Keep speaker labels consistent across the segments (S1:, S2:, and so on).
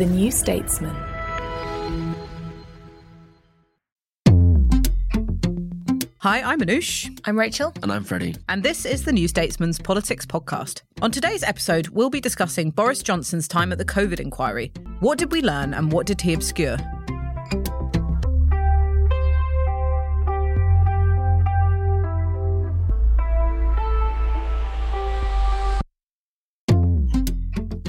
S1: The New Statesman.
S2: Hi, I'm Anoosh.
S3: I'm Rachel.
S4: And I'm Freddie.
S2: And this is the New Statesman's Politics Podcast. On today's episode, we'll be discussing Boris Johnson's time at the COVID inquiry. What did we learn and what did he obscure?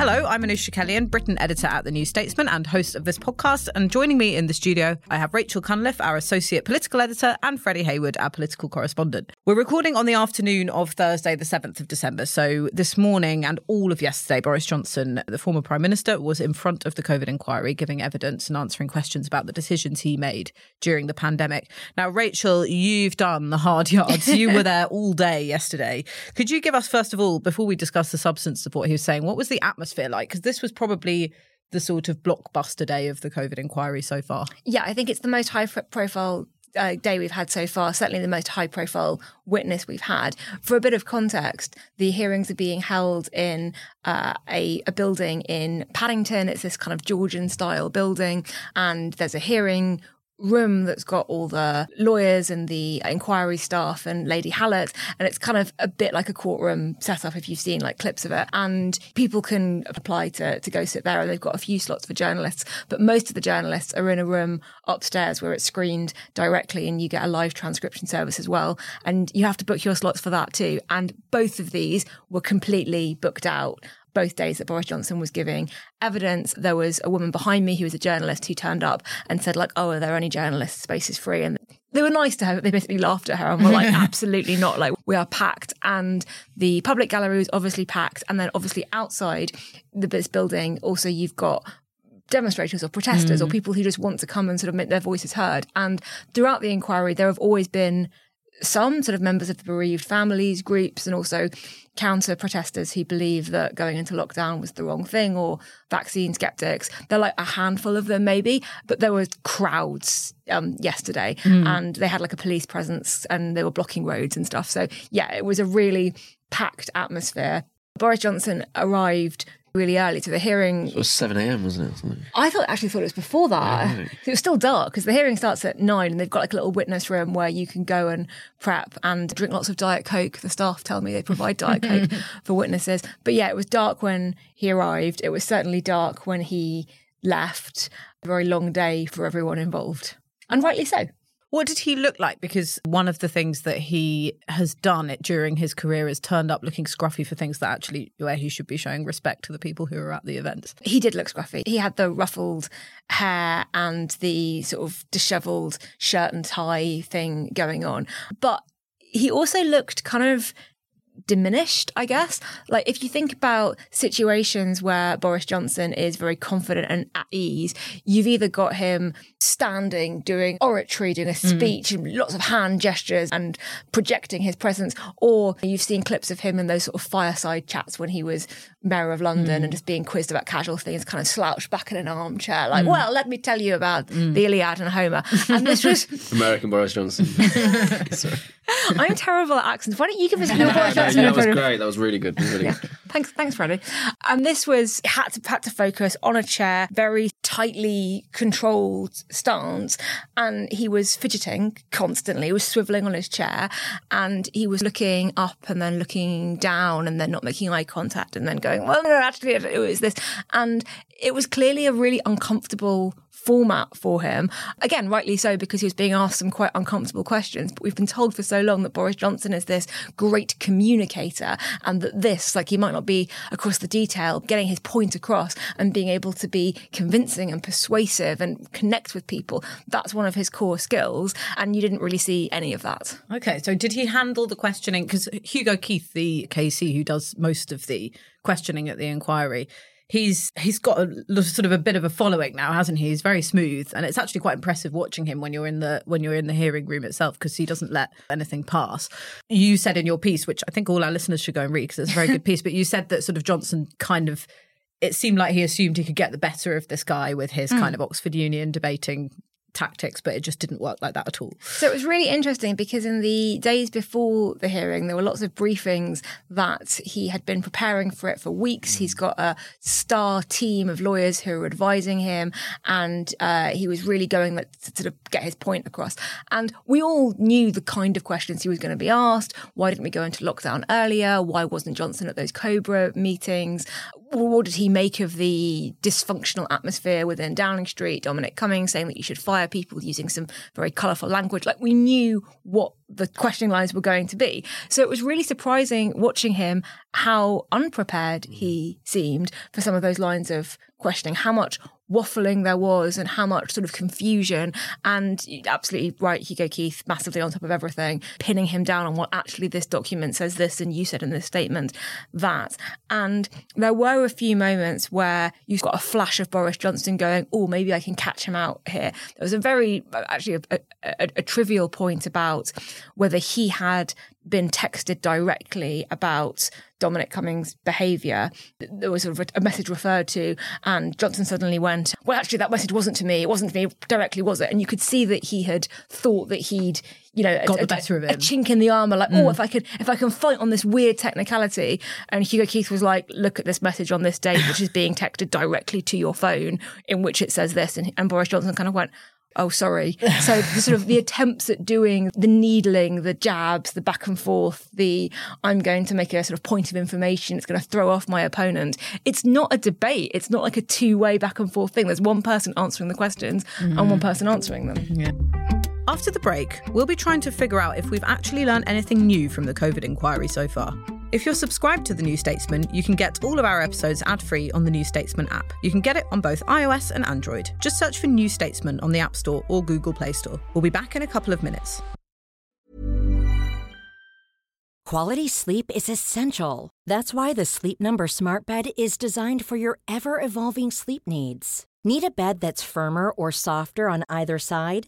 S2: Hello, I'm Anoosh Chakelian, Britain editor at The New Statesman and host of this podcast. And joining me in the studio, I have Rachel Cunliffe, our associate political editor, and Freddie Hayward, our political correspondent. We're recording on the afternoon of Thursday, the 7th of December. So this morning and all of yesterday, Boris Johnson, the former Prime Minister, was in front of the COVID inquiry, giving evidence and answering questions about the decisions he made during the pandemic. Now, Rachel, you've done the hard yards. You were there all day yesterday. Could you give us, first of all, before we discuss the substance of what he was saying, what was the atmosphere? Atmosphere like? Because this was probably the sort of blockbuster day of the COVID inquiry so far.
S3: Yeah, I think it's the most high profile uh, day we've had so far, certainly the most high profile witness we've had. For a bit of context, the hearings are being held in uh, a, a, building in Paddington. It's this kind of Georgian style building, and there's a hearing room that's got all the lawyers and the inquiry staff and Lady Hallett. And it's kind of a bit like a courtroom setup if you've seen like clips of it. And people can apply to, to go sit there. And they've got a few slots for journalists, but most of the journalists are in a room upstairs where it's screened directly and you get a live transcription service as well. And you have to book your slots for that too. And both of these were completely booked out both days that Boris Johnson was giving evidence. There was a woman behind me who was a journalist who turned up and said, like, oh, are there any journalists? Space is free. And they were nice to her, but they basically laughed at her and were like, absolutely not. Like, we are packed. And the public gallery was obviously packed. And then obviously outside the, this building, also you've got demonstrators or protesters mm. or people who just want to come and sort of make their voices heard. And throughout the inquiry, there have always been some sort of members of the bereaved families groups and also counter protesters who believe that going into lockdown was the wrong thing or vaccine skeptics. They're like a handful of them maybe, but there were crowds um, yesterday mm. and they had like a police presence and they were blocking roads and stuff. So yeah, it was a really packed atmosphere. Boris Johnson arrived really early to the hearing.
S4: It was 7 a.m., wasn't it?
S3: I thought actually thought it was before that. Yeah, It was still dark because the hearing starts at nine and they've got like a little witness room where you can go and prep and drink lots of Diet Coke. The staff tell me they provide Diet Coke for witnesses. But yeah, it was dark when he arrived. It was certainly dark when he left. A very long day for everyone involved. And rightly so.
S2: What did he look like? Because one of the things that he has done it during his career is turned up looking scruffy for things that actually where he should be showing respect to the people who are at the events.
S3: He did look scruffy. He had the ruffled hair and the sort of dishevelled shirt and tie thing going on. But he also looked kind of diminished, I guess. Like if you think about situations where Boris Johnson is very confident and at ease, you've either got him standing, doing oratory, doing a mm. speech, mm. and lots of hand gestures and projecting his presence, or you've seen clips of him in those sort of fireside chats when he was mayor of London mm. and just being quizzed about casual things, kind of slouched back in an armchair, like, mm. well, let me tell you about mm. the Iliad and Homer. And this was
S4: American Boris Johnson.
S3: I'm terrible at accents. Why don't you give us your
S4: Boris Johnson? that was great. That was really good. Really
S3: yeah.
S4: good.
S3: Thanks, thanks, Freddie. And this was had to had to focus on a chair, very tightly controlled stance, and he was fidgeting constantly. He was swiveling on his chair, and he was looking up and then looking down, and then not making eye contact, and then going, "Well, no, actually, it was this." And it was clearly a really uncomfortable format for him. Again, rightly so, because he was being asked some quite uncomfortable questions. But we've been told for so long that Boris Johnson is this great communicator and that this, like, he might not be across the detail, getting his point across and being able to be convincing and persuasive and connect with people. That's one of his core skills. And you didn't really see any of that.
S2: Okay, so did he handle the questioning? Because Hugo Keith, the KC who does most of the questioning at the inquiry, he's he's got a sort of a bit of a following now, hasn't he? He's very smooth, and it's actually quite impressive watching him when you're in the when you're in the hearing room itself because he doesn't let anything pass. You said in your piece, which I think all our listeners should go and read because it's a very good piece, but you said that sort of Johnson kind of it seemed like he assumed he could get the better of this guy with his mm. kind of Oxford Union debating tactics, but it just didn't work like that at all.
S3: So it was really interesting because in the days before the hearing, there were lots of briefings that he had been preparing for it for weeks. He's got a star team of lawyers who are advising him, and uh, he was really going to sort of get his point across. And we all knew the kind of questions he was going to be asked. Why didn't we go into lockdown earlier? Why wasn't Johnson at those Cobra meetings? What did he make of the dysfunctional atmosphere within Downing Street? Dominic Cummings saying that you should fire people using some very colourful language. Like we knew what the questioning lines were going to be. So it was really surprising watching him how unprepared mm. he seemed for some of those lines of questioning, how much waffling there was and how much sort of confusion. And absolutely right, Hugo Keith massively on top of everything, pinning him down on what actually this document says this and you said in this statement that. And there were a few moments where you've got a flash of Boris Johnson going, oh, maybe I can catch him out here. There was a very, actually, a, a, a trivial point about whether he had been texted directly about Dominic Cummings' behaviour. There was sort of a message referred to, and Johnson suddenly went, Well, actually, that message wasn't to me. It wasn't to me directly, was it? And you could see that he had thought that he'd you know,
S2: got
S3: a,
S2: the better of
S3: him. A chink in the armor, like, oh, mm. oh, if I could, if I can fight on this weird technicality. And Hugo Keith was like, look at this message on this date, which is being texted directly to your phone, in which it says this. And, and Boris Johnson kind of went, oh sorry. So the sort of the attempts at doing the needling the jabs the back and forth the i'm going to make a sort of point of information it's going to throw off my opponent it's not a debate. It's not like a two-way back and forth thing. There's one person answering the questions mm-hmm. and one person answering them.
S2: Yeah. After the break, we'll be trying to figure out if we've actually learned anything new from the COVID inquiry so far. If you're subscribed to The New Statesman, you can get all of our episodes ad free on the New Statesman app. You can get it on both iOS and Android. Just search for New Statesman on the App Store or Google Play Store. We'll be back in a couple of minutes.
S5: Quality sleep is essential. That's why the Sleep Number Smart Bed is designed for your ever evolving sleep needs. Need a bed that's firmer or softer on either side?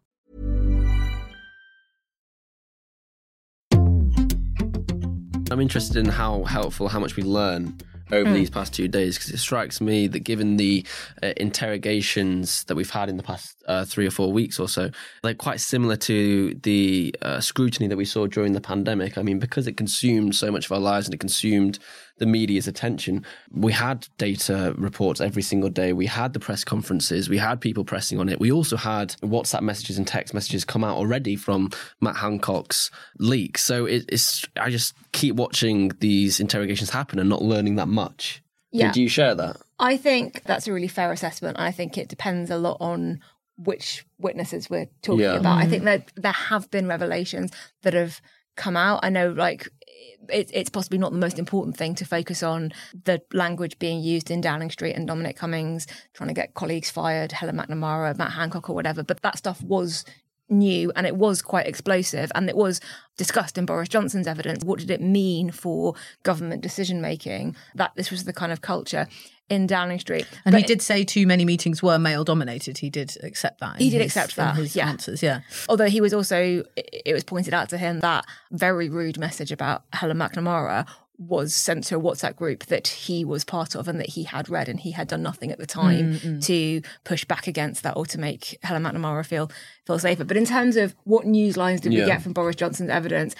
S4: I'm interested in how helpful, how much we learn over mm. these past two days because it strikes me that given the uh, interrogations that we've had in the past uh, three or four weeks or so, they're quite similar to the uh, scrutiny that we saw during the pandemic. I mean, because it consumed so much of our lives and it consumed the media's attention. We had data reports every single day. We had the press conferences. We had people pressing on it. We also had WhatsApp messages and text messages come out already from Matt Hancock's leak. So it, it's I just keep watching these interrogations happen and not learning that much. Yeah. Do you share that?
S3: I think that's a really fair assessment. I think it depends a lot on which witnesses we're talking yeah. about. I mm. think that there have been revelations that have come out. I know, like, it, it's possibly not the most important thing to focus on the language being used in Downing Street and Dominic Cummings trying to get colleagues fired, Helen MacNamara, Matt Hancock, or whatever. But that stuff was new and it was quite explosive and it was discussed in Boris Johnson's evidence. What did it mean for government decision making that this was the kind of culture? in Downing Street.
S2: And but he did say too many meetings were male dominated. He did accept that.
S3: He did his, accept that.
S2: his
S3: yeah.
S2: answers, yeah.
S3: Although he was also, it was pointed out to him that very rude message about Helen MacNamara was sent to a WhatsApp group that he was part of and that he had read, and he had done nothing at the time mm-hmm. to push back against that or to make Helen MacNamara feel feel safer. But in terms of what news lines did yeah. we get from Boris Johnson's evidence,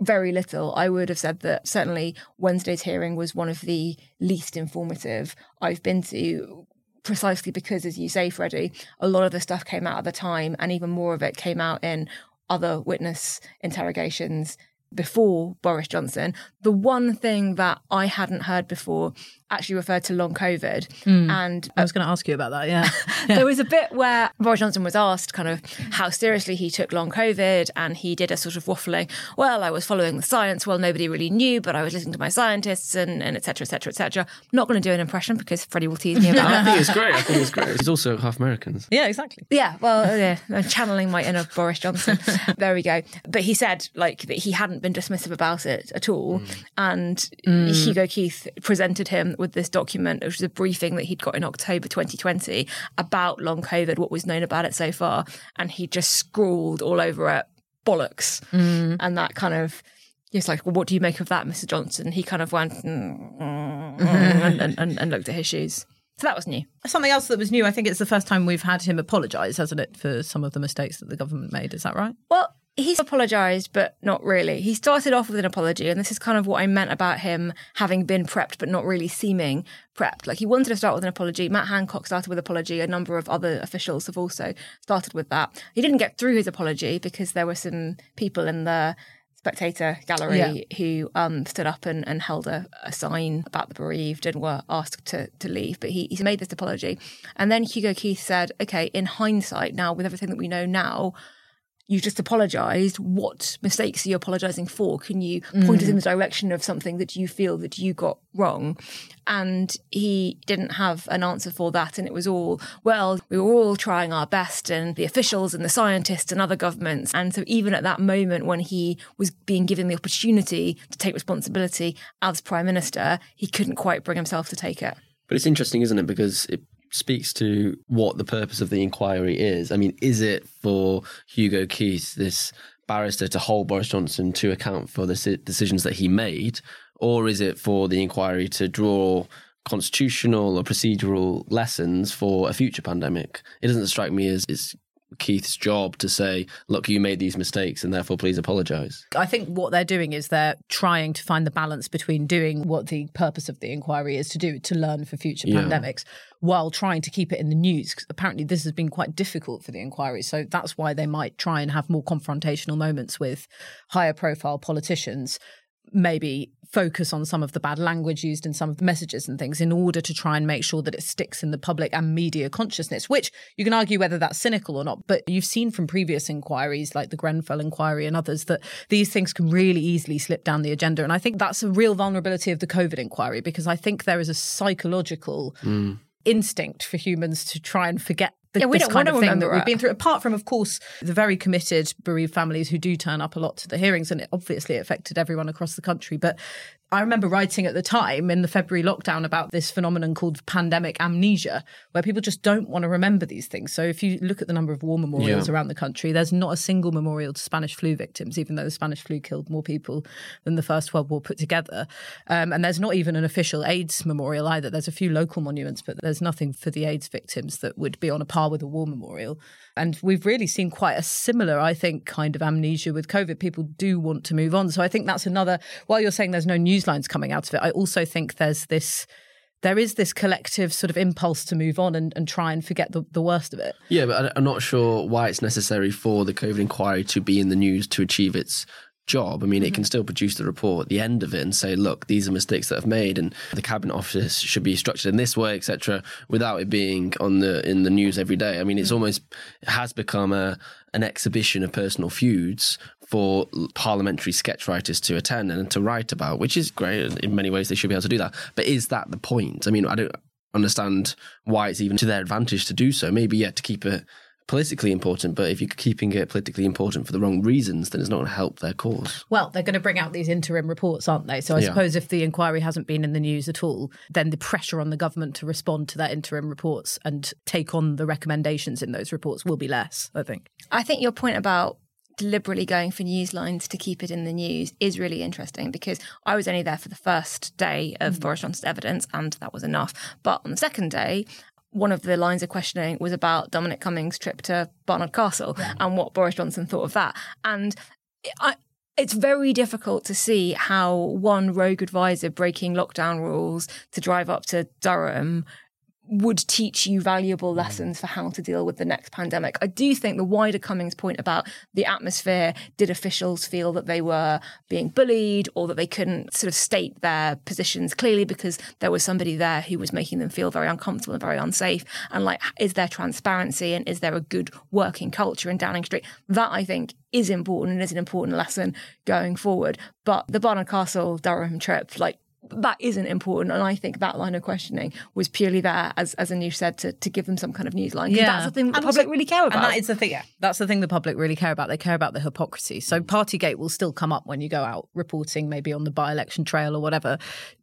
S3: very little. I would have said that certainly Wednesday's hearing was one of the least informative I've been to precisely because, as you say, Freddie, a lot of the stuff came out at the time, and even more of it came out in other witness interrogations before Boris Johnson. The one thing that I hadn't heard before actually referred to long COVID.
S2: Mm. And I was going to ask you about that. Yeah.
S3: yeah. there was a bit where Boris Johnson was asked kind of how seriously he took long COVID, and he did a sort of waffling. Well, I was following the science. Well, nobody really knew, but I was listening to my scientists, and and etc. etc. etc. Not going to do an impression because Freddie will tease me about
S4: it. I think it's great. I think it's great. He's also half American.
S2: Yeah, exactly.
S3: Yeah. Well, yeah. I'm channeling my inner Boris Johnson. there we go. But he said like that he hadn't been dismissive about it at all, mm. and mm. Hugo Keith presented him with this document, which was a briefing that he'd got in October 2020 about long COVID, what was known about it so far. And he just scrawled all over it bollocks. Mm. And that kind of, he's like, well, what do you make of that, Mr. Johnson? He kind of went mm, mm, and, and, and looked at his shoes. So that was new.
S2: Something else that was new, I think it's the first time we've had him apologise, hasn't it, for some of the mistakes that the government made. Is that right?
S3: Well, He's apologised, but not really. He started off with an apology, and this is kind of what I meant about him having been prepped, but not really seeming prepped. Like he wanted to start with an apology. Matt Hancock started with apology. A number of other officials have also started with that. He didn't get through his apology because there were some people in the spectator gallery yeah. who um, stood up and, and held a, a, sign about the bereaved and were asked to, to leave. But he, he made this apology. And then Hugo Keith said, okay, in hindsight, now with everything that we know now, you just apologized. What mistakes are you apologizing for? Can you point mm. us in the direction of something that you feel that you got wrong? And he didn't have an answer for that. And it was all, well, we were all trying our best and the officials and the scientists and other governments. And so even at that moment when he was being given the opportunity to take responsibility as prime minister, he couldn't quite bring himself to take it.
S4: But it's interesting, isn't it? Because it speaks to what the purpose of the inquiry is. I mean, is it for Hugo Keith, this barrister, to hold Boris Johnson to account for the decisions that he made, or is it for the inquiry to draw constitutional or procedural lessons for a future pandemic? It doesn't strike me as it's Keith's job to say, look, you made these mistakes and therefore please apologise?
S2: I think what they're doing is they're trying to find the balance between doing what the purpose of the inquiry is to do, to learn for future yeah. pandemics, while trying to keep it in the news. Because apparently this has been quite difficult for the inquiry. So that's why they might try and have more confrontational moments with higher profile politicians maybe focus on some of the bad language used in some of the messages and things in order to try and make sure that it sticks in the public and media consciousness, which you can argue whether that's cynical or not. But you've seen from previous inquiries, like the Grenfell inquiry and others, that these things can really easily slip down the agenda. And I think that's a real vulnerability of the COVID inquiry because I think there is a psychological. Mm instinct for humans to try and forget the, yeah, we this kind of thing that we've been through. Apart from, of course, the very committed bereaved families who do turn up a lot to the hearings, and it obviously affected everyone across the country. But I remember writing at the time in the February lockdown about this phenomenon called pandemic amnesia, where people just don't want to remember these things. So if you look at the number of war memorials yeah. around the country, there's not a single memorial to Spanish flu victims, even though the Spanish flu killed more people than the First World War put together. Um, and there's not even an official AIDS memorial either. There's a few local monuments, but there's nothing for the AIDS victims that would be on a par with a war memorial. And we've really seen quite a similar, I think, kind of amnesia with COVID. People do want to move on. So I think that's another, while you're saying there's no news lines coming out of it, I also think there's this there is this collective sort of impulse to move on and, and try and forget the, the worst of it.
S4: Yeah, but I'm not sure why it's necessary for the COVID inquiry to be in the news to achieve its job. I mean, mm-hmm. it can still produce the report at the end of it and say, look, these are mistakes that I've made, and the cabinet office should be structured in this way, etc., without it being on the in the news every day. I mean, it's mm-hmm. almost it has become a an exhibition of personal feuds for parliamentary sketch writers to attend and to write about, which is great. In many ways, they should be able to do that. But is that the point? I mean, I don't understand why it's even to their advantage to do so. Maybe, yeah, to keep it politically important, but if you're keeping it politically important for the wrong reasons, then it's not going to help their cause.
S2: Well, they're going to bring out these interim reports, aren't they? So I yeah. suppose if the inquiry hasn't been in the news at all, then the pressure on the government to respond to that interim reports and take on the recommendations in those reports will be less, I think.
S3: I think your point about deliberately going for news lines to keep it in the news is really interesting because I was only there for the first day of mm. Boris Johnson's evidence and that was enough. But on the second day, one of the lines of questioning was about Dominic Cummings' trip to Barnard Castle and what Boris Johnson thought of that. And I, it's very difficult to see how one rogue advisor breaking lockdown rules to drive up to Durham would teach you valuable mm. lessons for how to deal with the next pandemic. I do think the wider Cummings point about the atmosphere did officials feel that they were being bullied or that they couldn't sort of state their positions clearly because there was somebody there who was making them feel very uncomfortable and very unsafe? And like, is there transparency and is there a good working culture in Downing Street? That I think is important and is an important lesson going forward. But the Barnard Castle Durham trip, like, that isn't important. And I think that line of questioning was purely there, as as Anoosh said, to, to give them some kind of news line. Yeah. That's the thing the
S2: And
S3: public
S2: also-
S3: really care about.
S2: And that is the thing, yeah. That's the thing the public really care about. They care about the hypocrisy. So Partygate will still come up when you go out reporting, maybe on the by election trail or whatever.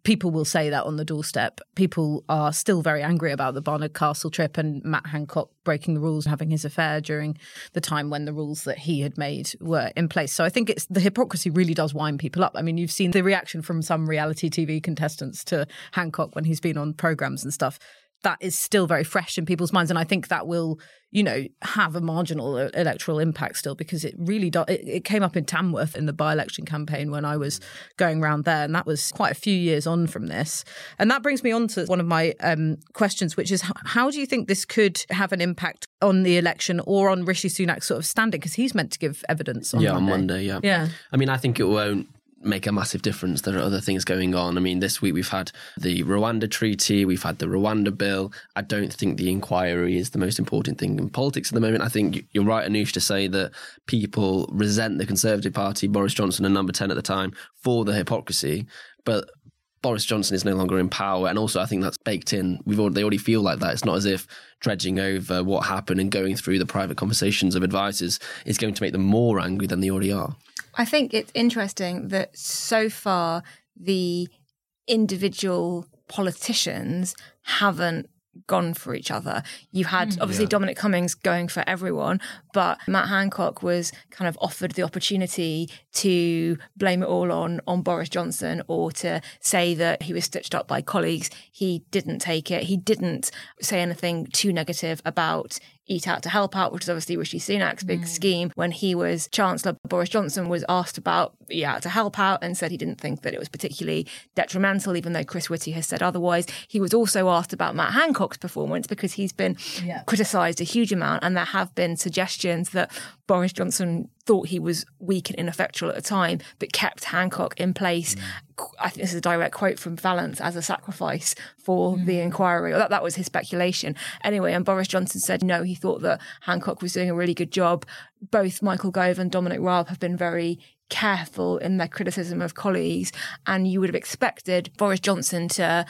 S2: People will say that on the doorstep. People are still very angry about the Barnard Castle trip and Matt Hancock breaking the rules, and having his affair during the time when the rules that he had made were in place. So I think it's the hypocrisy really does wind people up. I mean, you've seen the reaction from some reality TV contestants to Hancock when he's been on programs and stuff that is still very fresh in people's minds, and I think that will, you know, have a marginal electoral impact still because it really does. It, it came up in Tamworth in the by-election campaign when I was going around there, and that was quite a few years on from this. And that brings me on to one of my um, questions, which is how do you think this could have an impact on the election or on Rishi Sunak's sort of standing because he's meant to give evidence on Monday.
S4: yeah,
S2: Monday.
S4: on Monday. Yeah,
S2: Yeah.
S4: I mean, I think it won't make a massive difference. There are other things going on. I mean, this week we've had the Rwanda treaty, we've had the Rwanda bill. I don't think the inquiry is the most important thing in politics at the moment. I think you're right, Anoosh, to say that people resent the Conservative Party, Boris Johnson, and Number 10 at the time for the hypocrisy. But Boris Johnson is no longer in power, and also I think that's baked in. We've they already feel like that. It's not as if dredging over what happened and going through the private conversations of advisors is going to make them more angry than they already are.
S3: I think it's interesting that so far the individual politicians haven't gone for each other. You had hmm. obviously Dominic Cummings going for everyone, but Matt Hancock was kind of offered the opportunity to blame it all on on Boris Johnson or to say that he was stitched up by colleagues. He didn't take it. He didn't say anything too negative about Eat Out to Help Out, which is obviously Rishi Sunak's big mm. scheme. When he was Chancellor, Boris Johnson was asked about Eat Out to Help Out and said he didn't think that it was particularly detrimental, even though Chris Whitty has said otherwise. He was also asked about Matt Hancock's performance because he's been criticised a huge amount, and there have been suggestions that Boris Johnson thought he was weak and ineffectual at the time, but kept Hancock in place. Mm. I think this is a direct quote from Vallance as a sacrifice for mm. the inquiry. Or that, that was his speculation. Anyway, and Boris Johnson said no, he thought that Hancock was doing a really good job. Both Michael Gove and Dominic Raab have been very careful in their criticism of colleagues, and you would have expected Boris Johnson to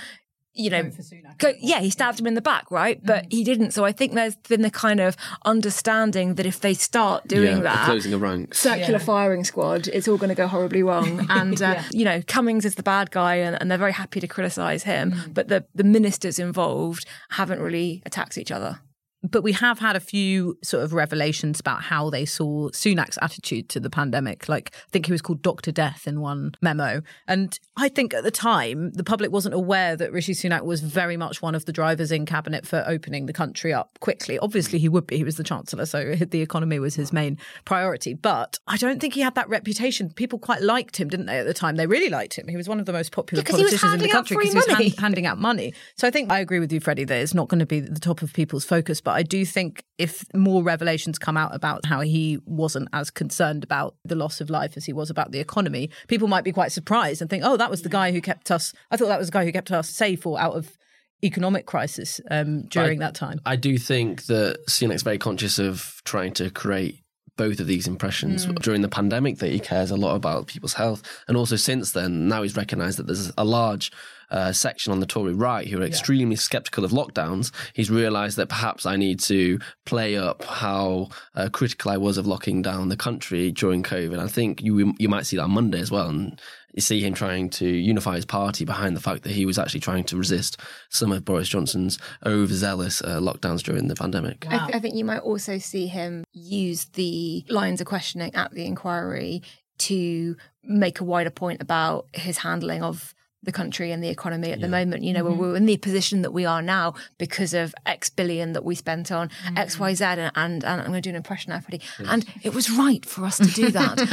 S3: you know, go, yeah, he stabbed him in the back, right? But he didn't. So I think there's been the kind of understanding that if they start doing
S4: yeah,
S3: that,
S4: closing of ranks.
S3: circular firing squad, it's all going to go horribly wrong. And, uh, you know, Cummings is the bad guy and, and they're very happy to criticise him. But the, the ministers involved haven't really attacked each other.
S2: But we have had a few sort of revelations about how they saw Sunak's attitude to the pandemic. Like, I think he was called Dr. Death in one memo. And I think at the time, the public wasn't aware that Rishi Sunak was very much one of the drivers in cabinet for opening the country up quickly. Obviously, he would be. He was the chancellor, so the economy was his main priority. But I don't think he had that reputation. People quite liked him, didn't they, at the time? They really liked him. He was one of the most popular
S3: Yeah,
S2: politicians in the country because he was hand- handing out money. So I think I agree with you, Freddie, that it's not going to be the top of people's focus. But I do think if more revelations come out about how he wasn't as concerned about the loss of life as he was about the economy, people might be quite surprised and think, oh, that was the guy who kept us, I thought that was the guy who kept us safe or out of economic crisis um, during
S4: I-
S2: that time.
S4: I do think that Sunak's very conscious of trying to create both of these impressions
S2: Mm.
S4: during the pandemic that he cares a lot about people's health and also since then now he's recognized that there's a large uh, section on the Tory right who are extremely skeptical of lockdowns he's realized that perhaps I need to play up how uh, critical I was of locking down the country during COVID. I think you you might see that on Monday as well and you see him trying to unify his party behind the fact that he was actually trying to resist some of Boris Johnson's overzealous uh, lockdowns during the pandemic.
S3: I, th- I think you might also see him use the lines of questioning at the inquiry to make a wider point about his handling of the country and the economy at the moment. You know, mm-hmm. we're in the position that we are now because of X billion that we spent on mm-hmm. X, Y, Z, and, and, and I'm going to do an impression now, Freddie. Yes. And it was right for us to do that.
S2: but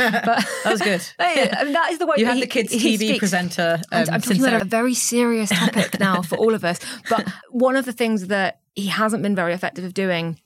S2: that was good.
S3: I mean, that is the way
S2: you
S3: had
S2: the kids' TV
S3: speaks.
S2: presenter. Um,
S3: I'm, I'm talking about a very serious topic now for all of us. But one of the things that he hasn't been very effective of doing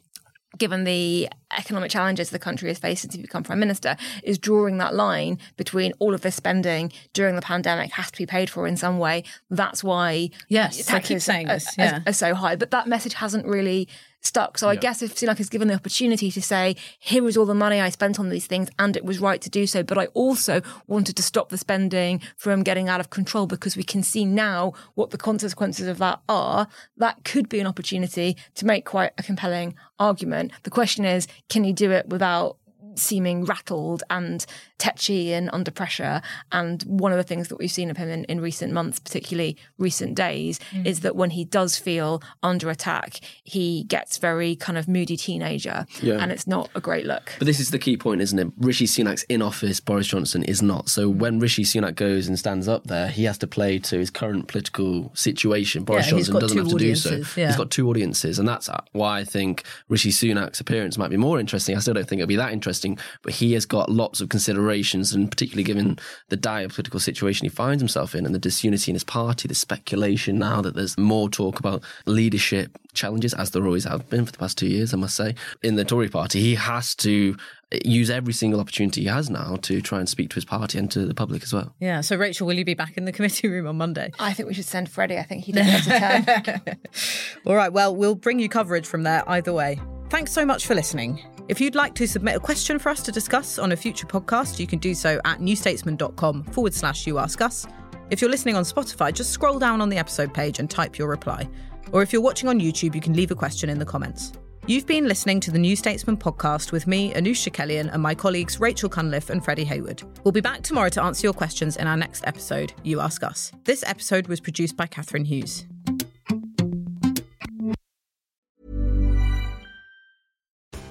S3: given the economic challenges the country has faced since he become prime minister, is drawing that line between all of this spending during the pandemic has to be paid for in some way. That's why
S2: yes, taxes saying
S3: are,
S2: this, yeah.
S3: are, are so high. But that message hasn't really stuck. So I guess if Sunak is given the opportunity to say, here is all the money I spent on these things and it was right to do so, but I also wanted to stop the spending from getting out of control because we can see now what the consequences of that are, that could be an opportunity to make quite a compelling argument. The question is, can you do it without seeming rattled and tetchy and under pressure. And one of the things that we've seen of him in, in recent months, particularly recent days, mm. is that when he does feel under attack, he gets very kind of moody teenager. Yeah. And it's not a great look.
S4: But this is the key point, isn't it? Rishi Sunak's in office, Boris Johnson is not. So when Rishi Sunak goes and stands up there, he has to play to his current political situation. Boris yeah, Johnson doesn't have to do so. Yeah. He's got two audiences. And that's why I think Rishi Sunak's appearance might be more interesting. I still don't think it'll be that interesting, but he has got lots of considerations, and particularly given the dire political situation he finds himself in and the disunity in his party, the speculation now that there's more talk about leadership challenges, as there always have been for the past two years, I must say, in the Tory party, he has to use every single opportunity he has now to try and speak to his party and to the public as well.
S2: Yeah. So, Rachel, will you be back in the committee room on Monday?
S3: I think we should send Freddie. I think he deserves a turn.
S2: All right. Well, we'll bring you coverage from there either way. Thanks so much for listening. If you'd like to submit a question for us to discuss on a future podcast, you can do so at newstatesman.com forward slash you ask us. If you're listening on Spotify, just scroll down on the episode page and type your reply. Or if you're watching on YouTube, you can leave a question in the comments. You've been listening to the New Statesman podcast with me, Anoosh Chakelian, and my colleagues Rachel Cunliffe and Freddie Hayward. We'll be back tomorrow to answer your questions in our next episode, You Ask Us. This episode was produced by Catherine Hughes.